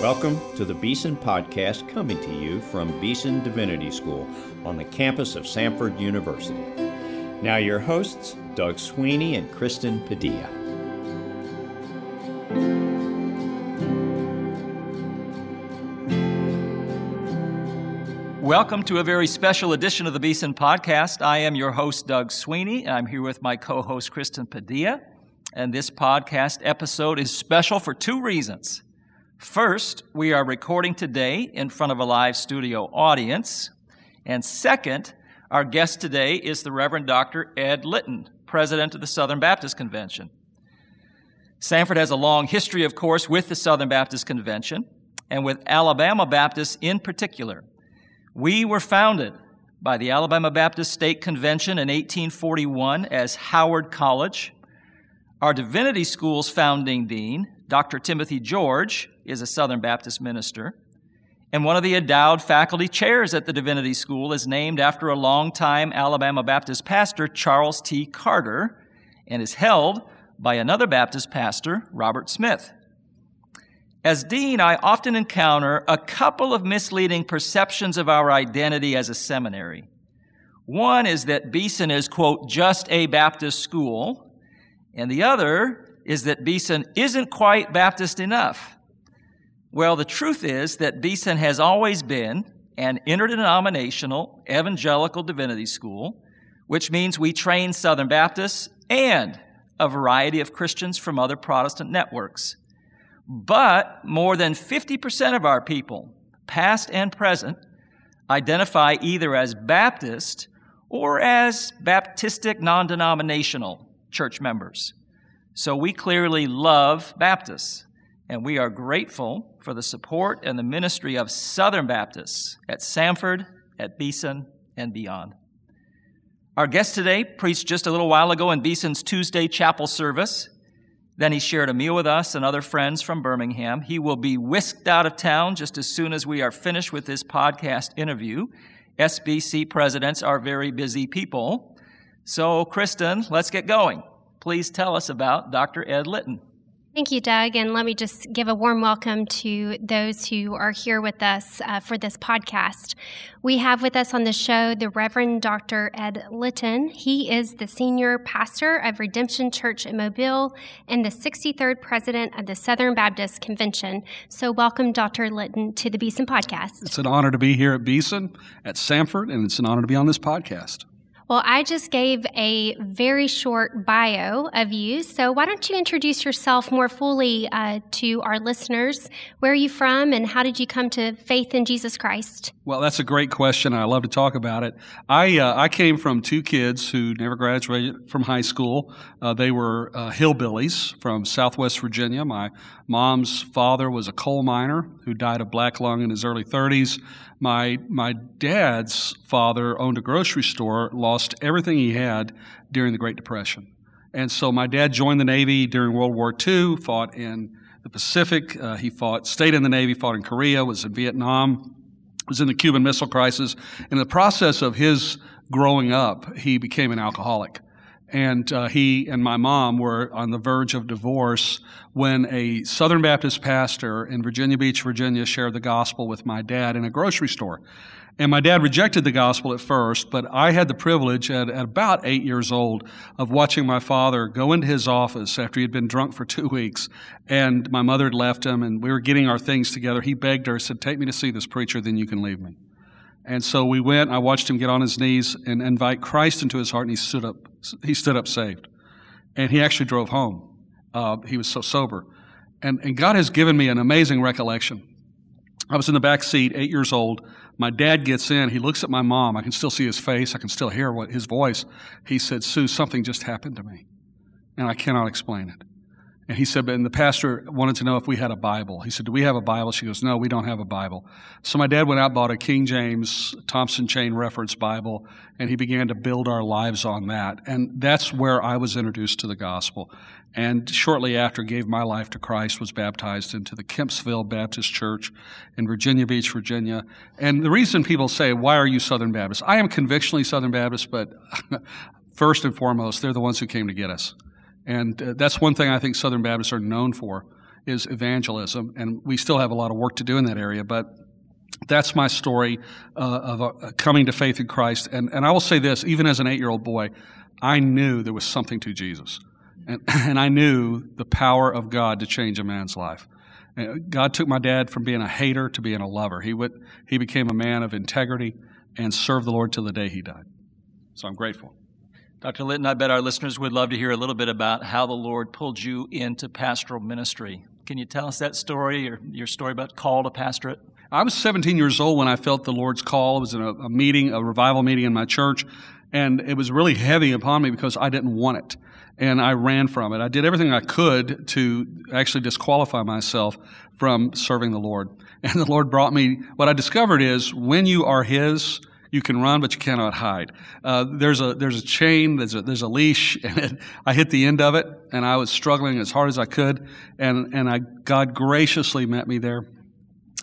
Welcome to the Beeson Podcast coming to you from Beeson Divinity School on the campus of Samford University. Now, your hosts, Doug Sweeney and Kristen Padilla. Welcome to a very special edition of the Beeson Podcast. I am your host, Doug Sweeney. I'm here with my co host, Kristen Padilla. And this podcast episode is special for two reasons. First, we are recording today in front of a live studio audience. And second, our guest today is the Reverend Dr. Ed Litton, President of the Southern Baptist Convention. Samford has a long history, of course, with the Southern Baptist Convention and with Alabama Baptists in particular. We were founded by the Alabama Baptist State Convention in 1841 as Howard College. Our Divinity School's founding dean, Dr. Timothy George, is a Southern Baptist minister. And one of the endowed faculty chairs at the Divinity School is named after a longtime Alabama Baptist pastor, Charles T. Carter, and is held by another Baptist pastor, Robert Smith. As dean, I often encounter a couple of misleading perceptions of our identity as a seminary. One is that Beeson is, quote, just a Baptist school, and the other is that Beeson isn't quite Baptist enough. Well, the truth is that Beeson has always been an interdenominational evangelical divinity school, which means we train Southern Baptists and a variety of Christians from other Protestant networks. But more than 50% of our people, past and present, identify either as Baptist or as Baptistic non denominational church members. So we clearly love Baptists. And we are grateful for the support and the ministry of Southern Baptists at Samford, at Beeson, and beyond. Our guest today preached just a little while ago in Beeson's Tuesday chapel service. Then he shared a meal with us and other friends from Birmingham. He will be whisked out of town just as soon as we are finished with this podcast interview. SBC presidents are very busy people. So, Kristen, let's get going. Please tell us about Dr. Ed Litton. Thank you, Doug. And let me just give a warm welcome to those who are here with us uh, for this podcast. We have with us on the show the Reverend Dr. Ed Litton. He is the senior pastor of Redemption Church in Mobile and the 63rd president of the Southern Baptist Convention. So, welcome, Dr. Litton, to the Beeson podcast. It's an honor to be here at Beeson, at Samford, and it's an honor to be on this podcast. Well, I just gave a very short bio of you, so why don't you introduce yourself more fully uh, to our listeners? Where are you from, and how did you come to faith in Jesus Christ? Well, that's a great question. I love to talk about it. I uh, I came from two kids who never graduated from high school. Uh, they were uh, hillbillies from Southwest Virginia. My mom's father was a coal miner who died of black lung in his early 30s. My my dad's father owned a grocery store, lost everything he had during the Great Depression, and so my dad joined the Navy during World War II, fought in the Pacific. Uh, he fought, stayed in the Navy, fought in Korea, was in Vietnam was in the Cuban Missile Crisis. In the process of his growing up, he became an alcoholic. And uh, he and my mom were on the verge of divorce when a Southern Baptist pastor in Virginia Beach, Virginia, shared the gospel with my dad in a grocery store. And my dad rejected the gospel at first, but I had the privilege at, at, about eight years old of watching my father go into his office after he had been drunk for two weeks. And my mother had left him, and we were getting our things together. He begged her, said, Take me to see this preacher, then you can leave me. And so we went. I watched him get on his knees and invite Christ into his heart, and he stood up. He stood up saved, and he actually drove home. Uh, he was so sober, and and God has given me an amazing recollection. I was in the back seat, eight years old. My dad gets in. He looks at my mom. I can still see his face. I can still hear what his voice. He said, "Sue, something just happened to me, and I cannot explain it." And he said, and the pastor wanted to know if we had a Bible. He said, Do we have a Bible? She goes, No, we don't have a Bible. So my dad went out, bought a King James Thompson Chain Reference Bible, and he began to build our lives on that. And that's where I was introduced to the gospel. And shortly after, gave my life to Christ, was baptized into the Kempsville Baptist Church in Virginia Beach, Virginia. And the reason people say, Why are you Southern Baptist? I am convictionally Southern Baptist, but first and foremost, they're the ones who came to get us. And uh, that's one thing I think Southern Baptists are known for is evangelism, and we still have a lot of work to do in that area. But that's my story uh, of uh, coming to faith in Christ. And, and I will say this even as an eight year old boy, I knew there was something to Jesus. And, and I knew the power of God to change a man's life. Uh, God took my dad from being a hater to being a lover. He, would, he became a man of integrity and served the Lord till the day he died. So I'm grateful. Dr. Litton, I bet our listeners would love to hear a little bit about how the Lord pulled you into pastoral ministry. Can you tell us that story or your story about call to pastorate? I was 17 years old when I felt the Lord's call. It was in a, a meeting, a revival meeting in my church, and it was really heavy upon me because I didn't want it. And I ran from it. I did everything I could to actually disqualify myself from serving the Lord. And the Lord brought me, what I discovered is when you are His, you can run, but you cannot hide. Uh, there's a there's a chain, there's a there's a leash, and it, I hit the end of it, and I was struggling as hard as I could, and and I God graciously met me there,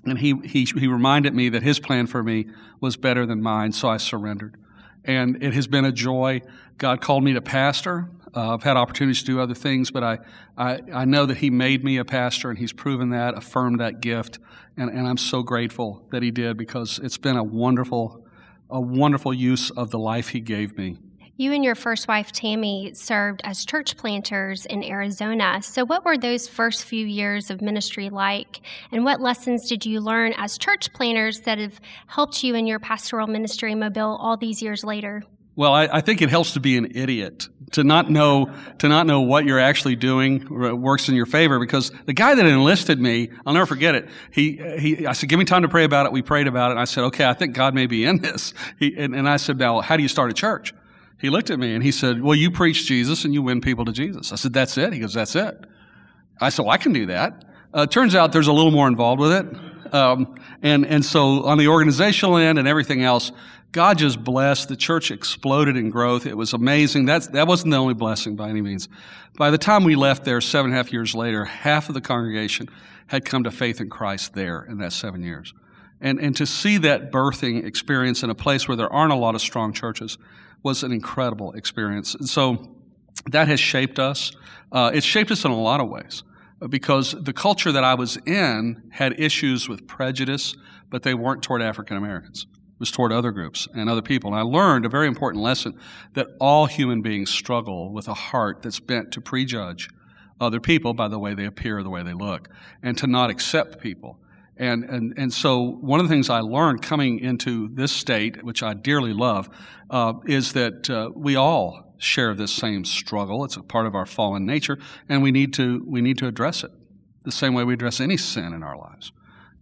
and he he he reminded me that His plan for me was better than mine, so I surrendered, and it has been a joy. God called me to pastor. Uh, I've had opportunities to do other things, but I, I, I know that He made me a pastor, and He's proven that, affirmed that gift, and, and I'm so grateful that He did because it's been a wonderful a wonderful use of the life he gave me. You and your first wife, Tammy, served as church planters in Arizona. So, what were those first few years of ministry like? And what lessons did you learn as church planters that have helped you in your pastoral ministry in Mobile all these years later? Well, I, I, think it helps to be an idiot to not know to not know what you're actually doing works in your favor. Because the guy that enlisted me, I'll never forget it. He he, I said, "Give me time to pray about it." We prayed about it. And I said, "Okay, I think God may be in this." He, and, and I said, "Now, how do you start a church?" He looked at me and he said, "Well, you preach Jesus and you win people to Jesus." I said, "That's it." He goes, "That's it." I said, well, "I can do that." Uh, turns out there's a little more involved with it. Um, and and so on the organizational end and everything else, God just blessed. The church exploded in growth. It was amazing. That's, that wasn't the only blessing by any means. By the time we left there, seven and a half years later, half of the congregation had come to faith in Christ there in that seven years. And, and to see that birthing experience in a place where there aren't a lot of strong churches was an incredible experience. And so that has shaped us. Uh, it's shaped us in a lot of ways because the culture that I was in had issues with prejudice, but they weren't toward African Americans It was toward other groups and other people. And I learned a very important lesson that all human beings struggle with a heart that's bent to prejudge other people by the way they appear, the way they look, and to not accept people. And, and, and so, one of the things I learned coming into this state, which I dearly love, uh, is that uh, we all share this same struggle. It's a part of our fallen nature, and we need to, we need to address it the same way we address any sin in our lives.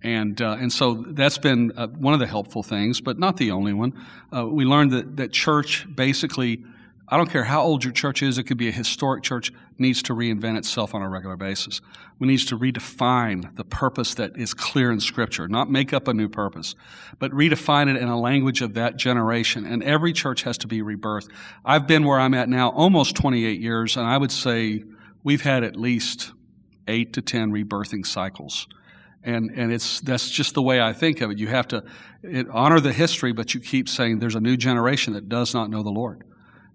And, uh, and so that's been uh, one of the helpful things, but not the only one. Uh, we learned that, that church basically, I don't care how old your church is, it could be a historic church, needs to reinvent itself on a regular basis. We need to redefine the purpose that is clear in Scripture, not make up a new purpose, but redefine it in a language of that generation. And every church has to be rebirthed. I've been where I'm at now almost 28 years, and I would say we've had at least eight to 10 rebirthing cycles and and it's that's just the way I think of it. You have to it, honor the history, but you keep saying there's a new generation that does not know the Lord,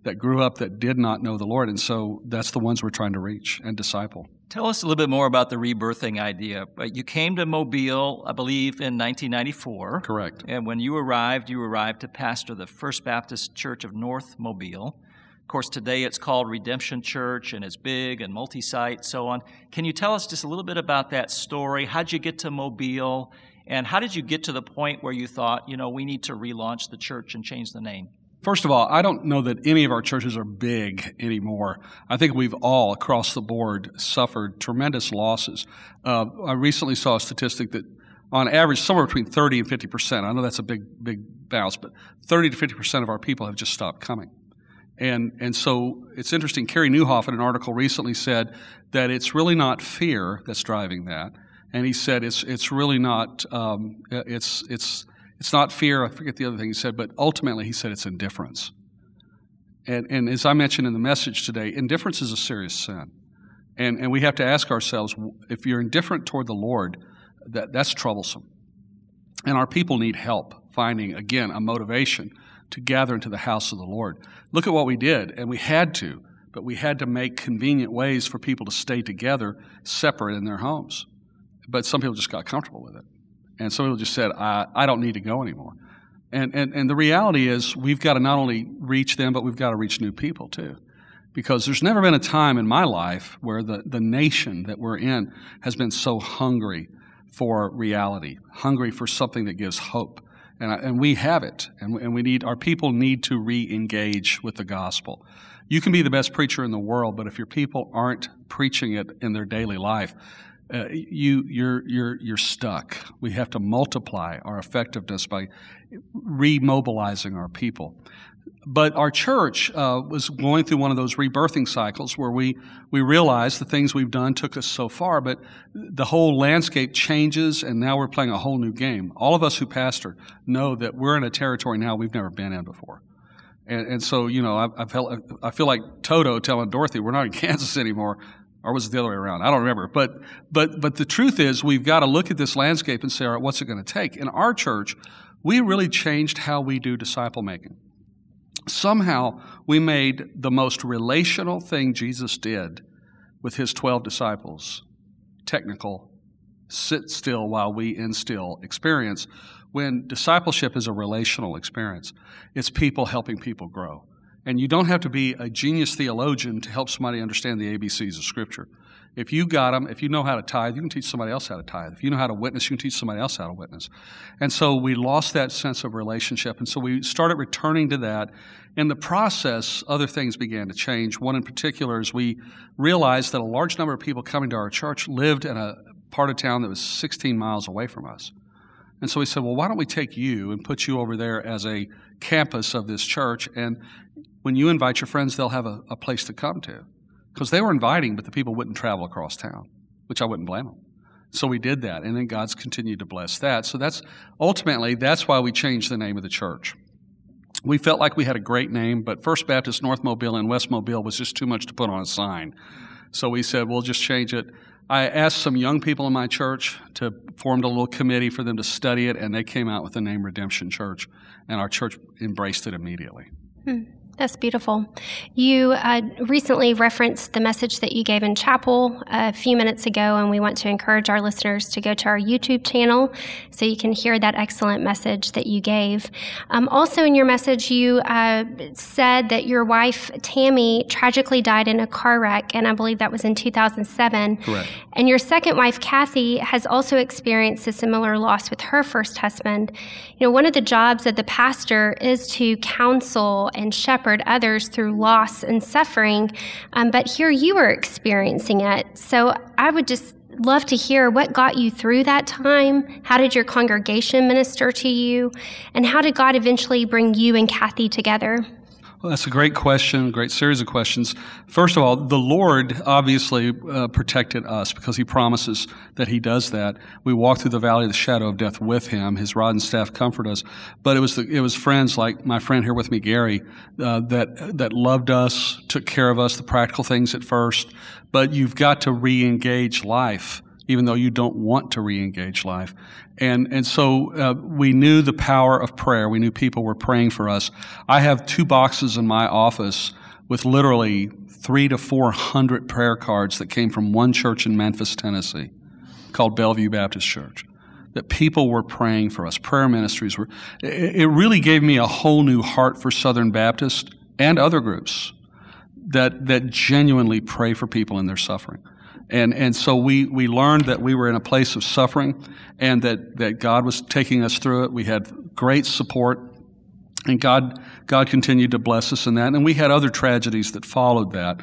that grew up that did not know the Lord, and so that's the ones we're trying to reach and disciple. Tell us a little bit more about the rebirthing idea. Uh, you came to Mobile, I believe, in 1994. Correct. And when you arrived, you arrived to pastor the First Baptist Church of North Mobile. Of course, today it's called Redemption Church and it's big and multi site, so on. Can you tell us just a little bit about that story? How'd you get to Mobile? And how did you get to the point where you thought, you know, we need to relaunch the church and change the name? First of all, I don't know that any of our churches are big anymore. I think we've all, across the board, suffered tremendous losses. Uh, I recently saw a statistic that on average, somewhere between 30 and 50 percent. I know that's a big, big bounce, but 30 to 50 percent of our people have just stopped coming. And, and so it's interesting. Carey Nieuwhof in an article recently said that it's really not fear that's driving that. And he said it's, it's really not, um, it's, it's, it's not fear. I forget the other thing he said, but ultimately he said it's indifference. And, and as I mentioned in the message today, indifference is a serious sin. And, and we have to ask ourselves if you're indifferent toward the Lord, that, that's troublesome. And our people need help finding, again, a motivation to gather into the house of the Lord. Look at what we did, and we had to but we had to make convenient ways for people to stay together separate in their homes. But some people just got comfortable with it. And some people just said, I, I don't need to go anymore. And, and, and the reality is, we've got to not only reach them, but we've got to reach new people too. Because there's never been a time in my life where the, the nation that we're in has been so hungry for reality, hungry for something that gives hope. And, and we have it. And, and we need, our people need to re engage with the gospel. You can be the best preacher in the world, but if your people aren't preaching it in their daily life, uh, you you're you're you're stuck. We have to multiply our effectiveness by remobilizing our people. But our church uh, was going through one of those rebirthing cycles where we we realized the things we've done took us so far, but the whole landscape changes, and now we're playing a whole new game. All of us who pastor know that we're in a territory now we've never been in before. And, and so, you know, I, I, I feel like Toto telling Dorothy, we're not in Kansas anymore. Or was it the other way around? I don't remember. But, but, but the truth is, we've got to look at this landscape and say, all right, what's it going to take? In our church, we really changed how we do disciple making. Somehow, we made the most relational thing Jesus did with his 12 disciples technical, sit still while we instill experience when discipleship is a relational experience. It's people helping people grow. And you don't have to be a genius theologian to help somebody understand the ABCs of Scripture. If you got them, if you know how to tithe, you can teach somebody else how to tithe. If you know how to witness, you can teach somebody else how to witness. And so we lost that sense of relationship. And so we started returning to that. In the process, other things began to change. One in particular is we realized that a large number of people coming to our church lived in a part of town that was 16 miles away from us. And so we said, well, why don't we take you and put you over there as a campus of this church? And when you invite your friends, they'll have a, a place to come to. Because they were inviting, but the people wouldn't travel across town, which I wouldn't blame them. So we did that, and then God's continued to bless that. So that's ultimately that's why we changed the name of the church. We felt like we had a great name, but First Baptist North Mobile and West Mobile was just too much to put on a sign. So we said we'll just change it. I asked some young people in my church to form a little committee for them to study it, and they came out with the name Redemption Church, and our church embraced it immediately. Hmm. That's beautiful. You uh, recently referenced the message that you gave in chapel a few minutes ago, and we want to encourage our listeners to go to our YouTube channel so you can hear that excellent message that you gave. Um, also, in your message, you uh, said that your wife, Tammy, tragically died in a car wreck, and I believe that was in 2007. Correct. And your second wife, Kathy, has also experienced a similar loss with her first husband. You know, one of the jobs of the pastor is to counsel and shepherd shepherd others through loss and suffering. Um, but here you were experiencing it. So I would just love to hear what got you through that time. How did your congregation minister to you? And how did God eventually bring you and Kathy together? Well, that's a great question, great series of questions. First of all, the Lord obviously uh, protected us because He promises that He does that. We walk through the valley of the shadow of death with Him. His rod and staff comfort us. But it was the, it was friends like my friend here with me, Gary, uh, that that loved us, took care of us, the practical things at first. But you've got to re-engage life even though you don't want to re-engage life. And, and so uh, we knew the power of prayer. We knew people were praying for us. I have two boxes in my office with literally three to four hundred prayer cards that came from one church in Memphis, Tennessee, called Bellevue Baptist Church. That people were praying for us. Prayer ministries were. It really gave me a whole new heart for Southern Baptist and other groups that that genuinely pray for people in their suffering. And, and so we, we learned that we were in a place of suffering and that, that God was taking us through it. We had great support and God, God continued to bless us in that. And we had other tragedies that followed that.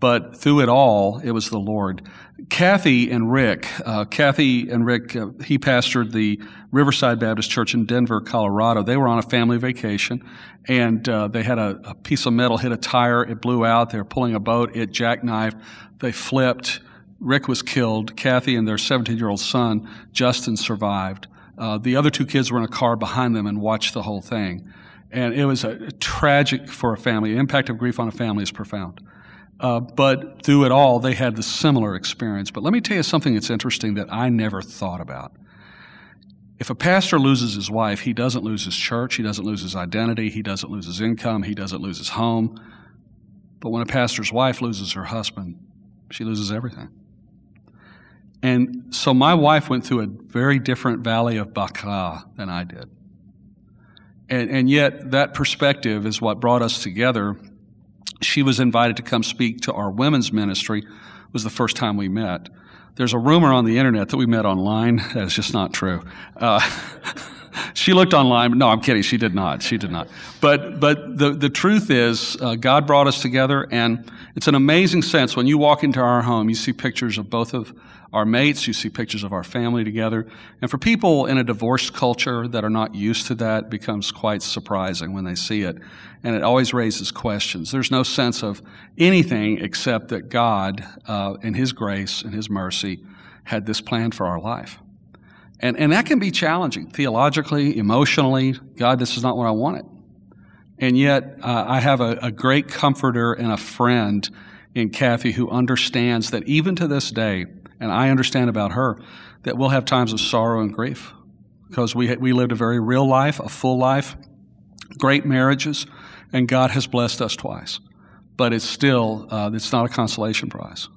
But through it all, it was the Lord. Kathy and Rick, uh, Kathy and Rick, uh, he pastored the Riverside Baptist Church in Denver, Colorado. They were on a family vacation, and uh, they had a, a, piece of metal hit a tire. It blew out. They were pulling a boat. It jackknifed. They flipped. Rick was killed. Kathy and their 17 year old son, Justin, survived. Uh, the other two kids were in a car behind them and watched the whole thing. And it was a, tragic for a family. The impact of grief on a family is profound. Uh, but through it all, they had the similar experience. But let me tell you something that's interesting that I never thought about. If a pastor loses his wife, he doesn't lose his church, he doesn't lose his identity, he doesn't lose his income, he doesn't lose his home. But when a pastor's wife loses her husband, she loses everything. And so my wife went through a very different valley of Baca than I did. And, and yet, that perspective is what brought us together. She was invited to come speak to our women's ministry. It was the first time we met. There's a rumor on the internet that we met online. That is just not true. Uh, she looked online. No, I'm kidding. She did not. She did not. But but the the truth is, uh, God brought us together, and it's an amazing sense when you walk into our home. You see pictures of both of our mates. You see pictures of our family together. And for people in a divorced culture that are not used to that, it becomes quite surprising when they see it. And it always raises questions. There's no sense of anything except that God, uh, in His grace and His mercy, had this plan for our life. And, and that can be challenging theologically, emotionally. God, this is not what I wanted. And yet, uh, I have a, a great comforter and a friend in Kathy who understands that even to this day, and I understand about her, that we'll have times of sorrow and grief because we, we lived a very real life, a full life, great marriages, and God has blessed us twice. But it's still, uh, it's not a consolation prize.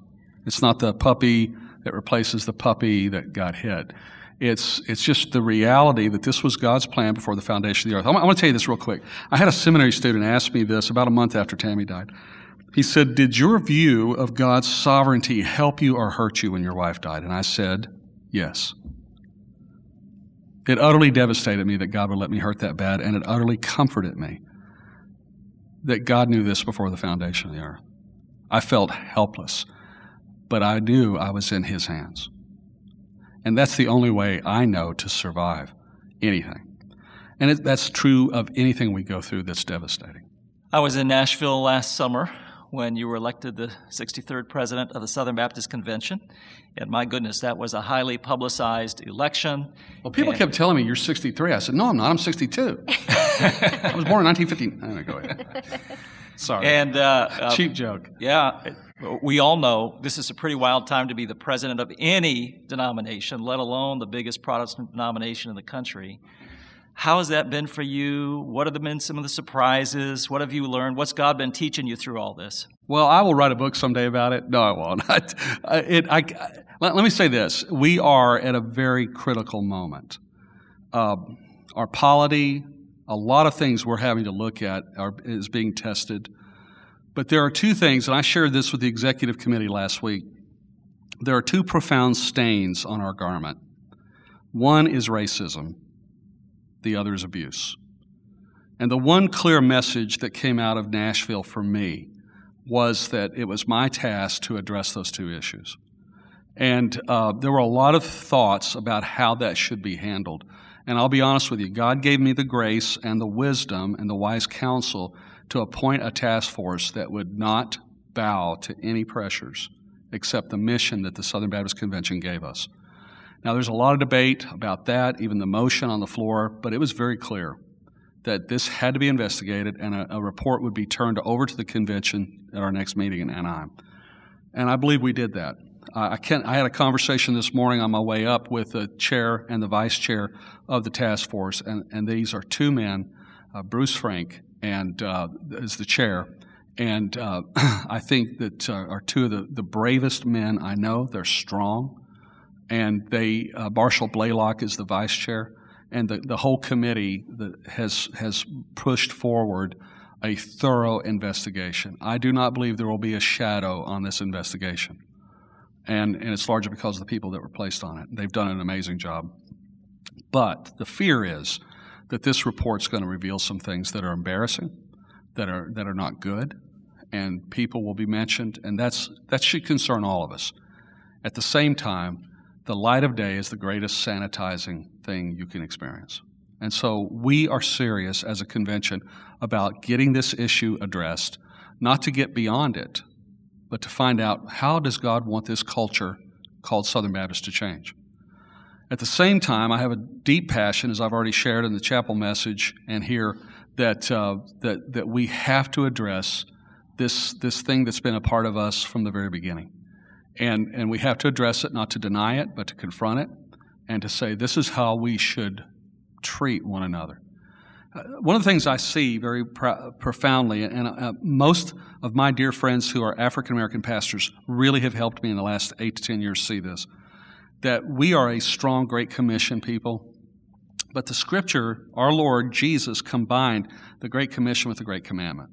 It's not the puppy that replaces the puppy that got hit. It's, it's just the reality that this was God's plan before the foundation of the earth. I want to tell you this real quick. I had a seminary student ask me this about a month after Tammy died. He said, Did your view of God's sovereignty help you or hurt you when your wife died? And I said, Yes. It utterly devastated me that God would let me hurt that bad, and it utterly comforted me that God knew this before the foundation of the earth. I felt helpless, but I knew I was in His hands. And that's the only way I know to survive anything. And it, that's true of anything we go through that's devastating. I was in Nashville last summer when you were elected the 63rd president of the Southern Baptist Convention. And my goodness, that was a highly publicized election. Well, people and kept telling me you're 63. I said, no, I'm not. I'm 62. I was born in 1950. Anyway, go ahead. Sorry. And uh, uh, cheap joke. Yeah, we all know this is a pretty wild time to be the president of any denomination, let alone the biggest Protestant denomination in the country. How has that been for you? What have been some of the surprises? What have you learned? What's God been teaching you through all this? Well, I will write a book someday about it. No, I won't. it, I, let, let, me say this: we are at a very critical moment. Uh, our polity, a lot of things we're having to look at, are, is being tested. But there are two things, and I shared this with the executive committee last week. There are two profound stains on our garment. One is racism, the other is abuse. And the one clear message that came out of Nashville for me was that it was my task to address those two issues. And uh, there were a lot of thoughts about how that should be handled. And I'll be honest with you, God gave me the grace and the wisdom and the wise counsel to appoint a task force that would not bow to any pressures except the mission that the Southern Baptist Convention gave us. Now, there's a lot of debate about that, even the motion on the floor, but it was very clear that this had to be investigated and a, a report would be turned over to the convention at our next meeting in Anaheim. And I believe we did that. I, can, I had a conversation this morning on my way up with the chair and the vice chair of the task force, and, and these are two men, uh, Bruce Frank and uh, as the chair. And uh, I think that uh, are two of the, the bravest men I know. They're strong. And they, uh, Marshall Blaylock is the vice chair. And the, the whole committee that has, has pushed forward a thorough investigation. I do not believe there will be a shadow on this investigation. And, and it's largely because of the people that were placed on it. They've done an amazing job. But the fear is that this report's going to reveal some things that are embarrassing, that are that are not good, and people will be mentioned, and that's that should concern all of us. At the same time, the light of day is the greatest sanitizing thing you can experience. And so we are serious as a convention about getting this issue addressed, not to get beyond it, but to find out how does God want this culture called Southern Baptist to change. At the same time, I have a deep passion, as I've already shared in the chapel message and here, that, uh, that, that we have to address this, this thing that's been a part of us from the very beginning. And, and we have to address it, not to deny it, but to confront it and to say, this is how we should treat one another. Uh, one of the things I see very pr- profoundly, and uh, most of my dear friends who are African American pastors really have helped me in the last eight to ten years see this, that we are a strong Great Commission people. But the scripture, our Lord Jesus combined the Great Commission with the Great Commandment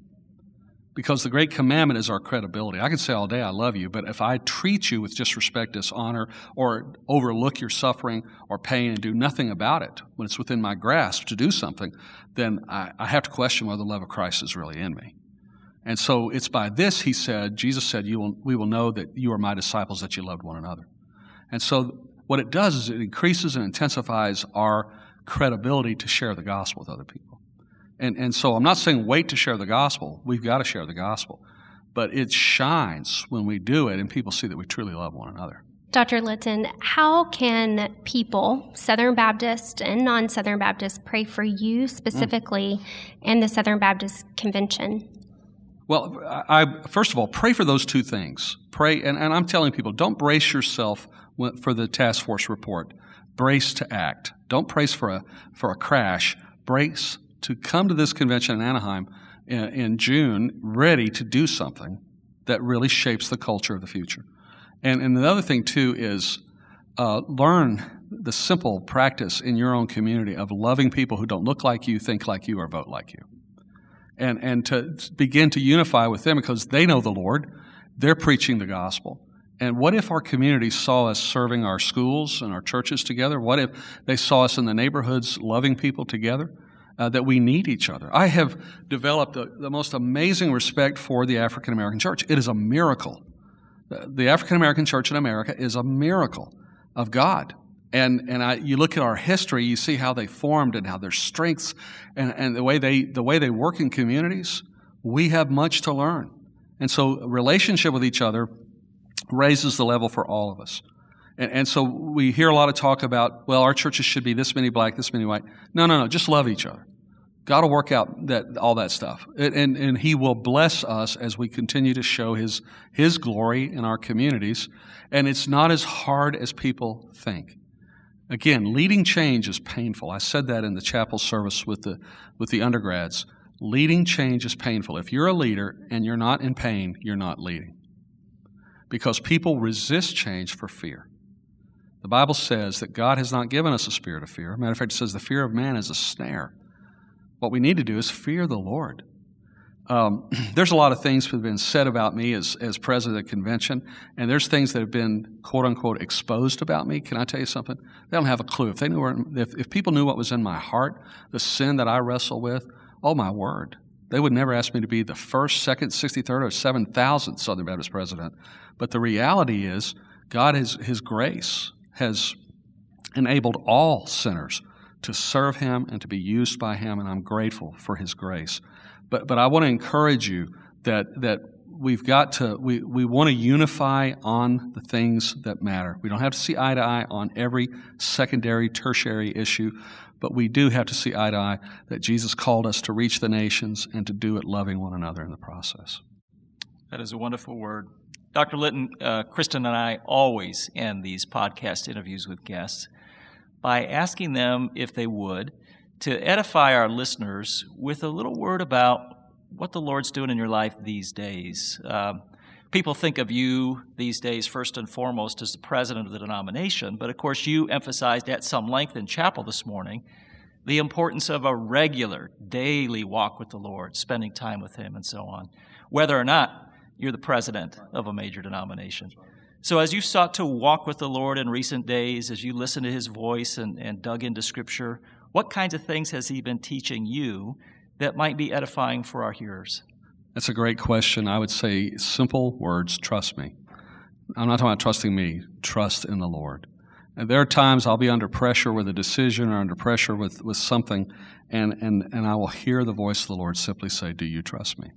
because the great commandment is our credibility. I can say all day, I love you, but if I treat you with disrespect, dishonor, or overlook your suffering or pain and do nothing about it when it's within my grasp to do something, then I, I have to question whether the love of Christ is really in me. And so it's by this, he said, Jesus said, you will, we will know that you are my disciples, that you loved one another. And so what it does is it increases and intensifies our credibility to share the gospel with other people. And, and so I'm not saying wait to share the gospel. We've got to share the gospel. But it shines when we do it and people see that we truly love one another. Dr. Litton, how can people, Southern Baptist and non Southern Baptist, pray for you specifically mm. and the Southern Baptist Convention? Well, I, first of all, pray for those two things. Pray, and, and I'm telling people, don't brace yourself for the task force report. Brace to act. Don't brace for a, for a crash. Brace to come to this convention in Anaheim in, in June ready to do something that really shapes the culture of the future. And, and the other thing, too, is uh, learn the simple practice in your own community of loving people who don't look like you, think like you, or vote like you. And, and to begin to unify with them because they know the Lord, they're preaching the gospel. And what if our community saw us serving our schools and our churches together? What if they saw us in the neighborhoods loving people together? Uh, that we need each other. I have developed a, the most amazing respect for the African American church. It is a miracle. The African American church in America is a miracle of God. And, and I, you look at our history, you see how they formed and how their strengths and, and the, way they, the way they work in communities. We have much to learn. And so, relationship with each other raises the level for all of us. And, and, so we hear a lot of talk about, well, our churches should be this many black, this many white. No, no, no. Just love each other. God will work out that all that stuff, and, and, He will bless us as we continue to show His His glory in our communities. And it's not as hard as people think. Again, leading change is painful. I said that in the chapel service with the with the undergrads. Leading change is painful. If you're a leader and you're not in pain, you're not leading. Because people resist change for fear. The Bible says that God has not given us a spirit of fear. Matter of fact, it says the fear of man is a snare. What we need to do is fear the Lord. Um, there's a lot of things that have been said about me as, as president of the convention, and there's things that have been quote unquote exposed about me. Can I tell you something? They don't have a clue. If they knew, if, if people knew what was in my heart, the sin that I wrestle with, oh my word, they would never ask me to be the first, second, 63rd, or 7,000th Southern Baptist president. But the reality is, God, has, His grace has enabled all sinners to serve Him and to be used by Him, and I'm grateful for His grace. But, but I want to encourage you that, that we've got to, we, we want to unify on the things that matter. We don't have to see eye to eye on every secondary, tertiary issue, but we do have to see eye to eye that Jesus called us to reach the nations and to do it loving one another in the process. That is a wonderful word. Dr. Litton, uh, Kristen and I always end these podcast interviews with guests by asking them, if they would, to edify our listeners with a little word about what the Lord's doing in your life these days. Uh, people think of you these days first and foremost as the president of the denomination, but of course, you emphasized at some length in chapel this morning the importance of a regular, daily walk with the Lord, spending time with Him, and so on, whether or not you're the president of a major denomination. So, as you sought to walk with the Lord in recent days, as you listened to his voice and, and dug into scripture, what kinds of things has he been teaching you that might be edifying for our hearers? That's a great question. I would say simple words trust me. I'm not talking about trusting me, trust in the Lord. And there are times I'll be under pressure with a decision or under pressure with, with something, and, and, and I will hear the voice of the Lord simply say, Do you trust me?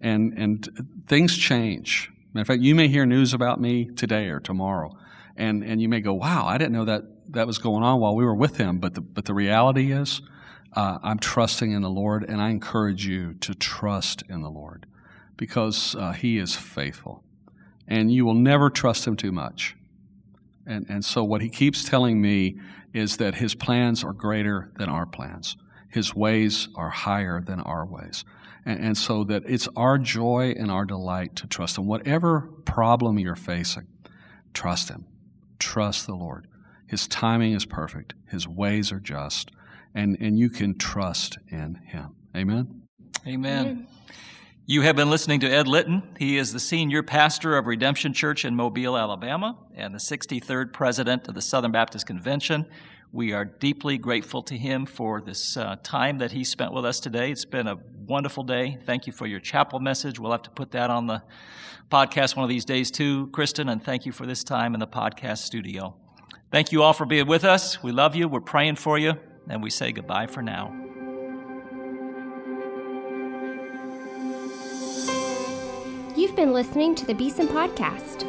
And, and things change. Matter of fact, you may hear news about me today or tomorrow, and, and you may go, wow, I didn't know that that was going on while we were with him. But the, but the reality is, uh, I'm trusting in the Lord, and I encourage you to trust in the Lord because uh, he is faithful. And you will never trust him too much. And, and so, what he keeps telling me is that his plans are greater than our plans. His ways are higher than our ways. And, and so that it's our joy and our delight to trust Him. Whatever problem you're facing, trust Him. Trust the Lord. His timing is perfect, His ways are just, and, and you can trust in Him. Amen? Amen. Amen. You have been listening to Ed Litton. He is the senior pastor of Redemption Church in Mobile, Alabama, and the 63rd president of the Southern Baptist Convention. We are deeply grateful to him for this uh, time that he spent with us today. It's been a wonderful day. Thank you for your chapel message. We'll have to put that on the podcast one of these days, too, Kristen, and thank you for this time in the podcast studio. Thank you all for being with us. We love you. We're praying for you, and we say goodbye for now. You've been listening to the Beeson Podcast.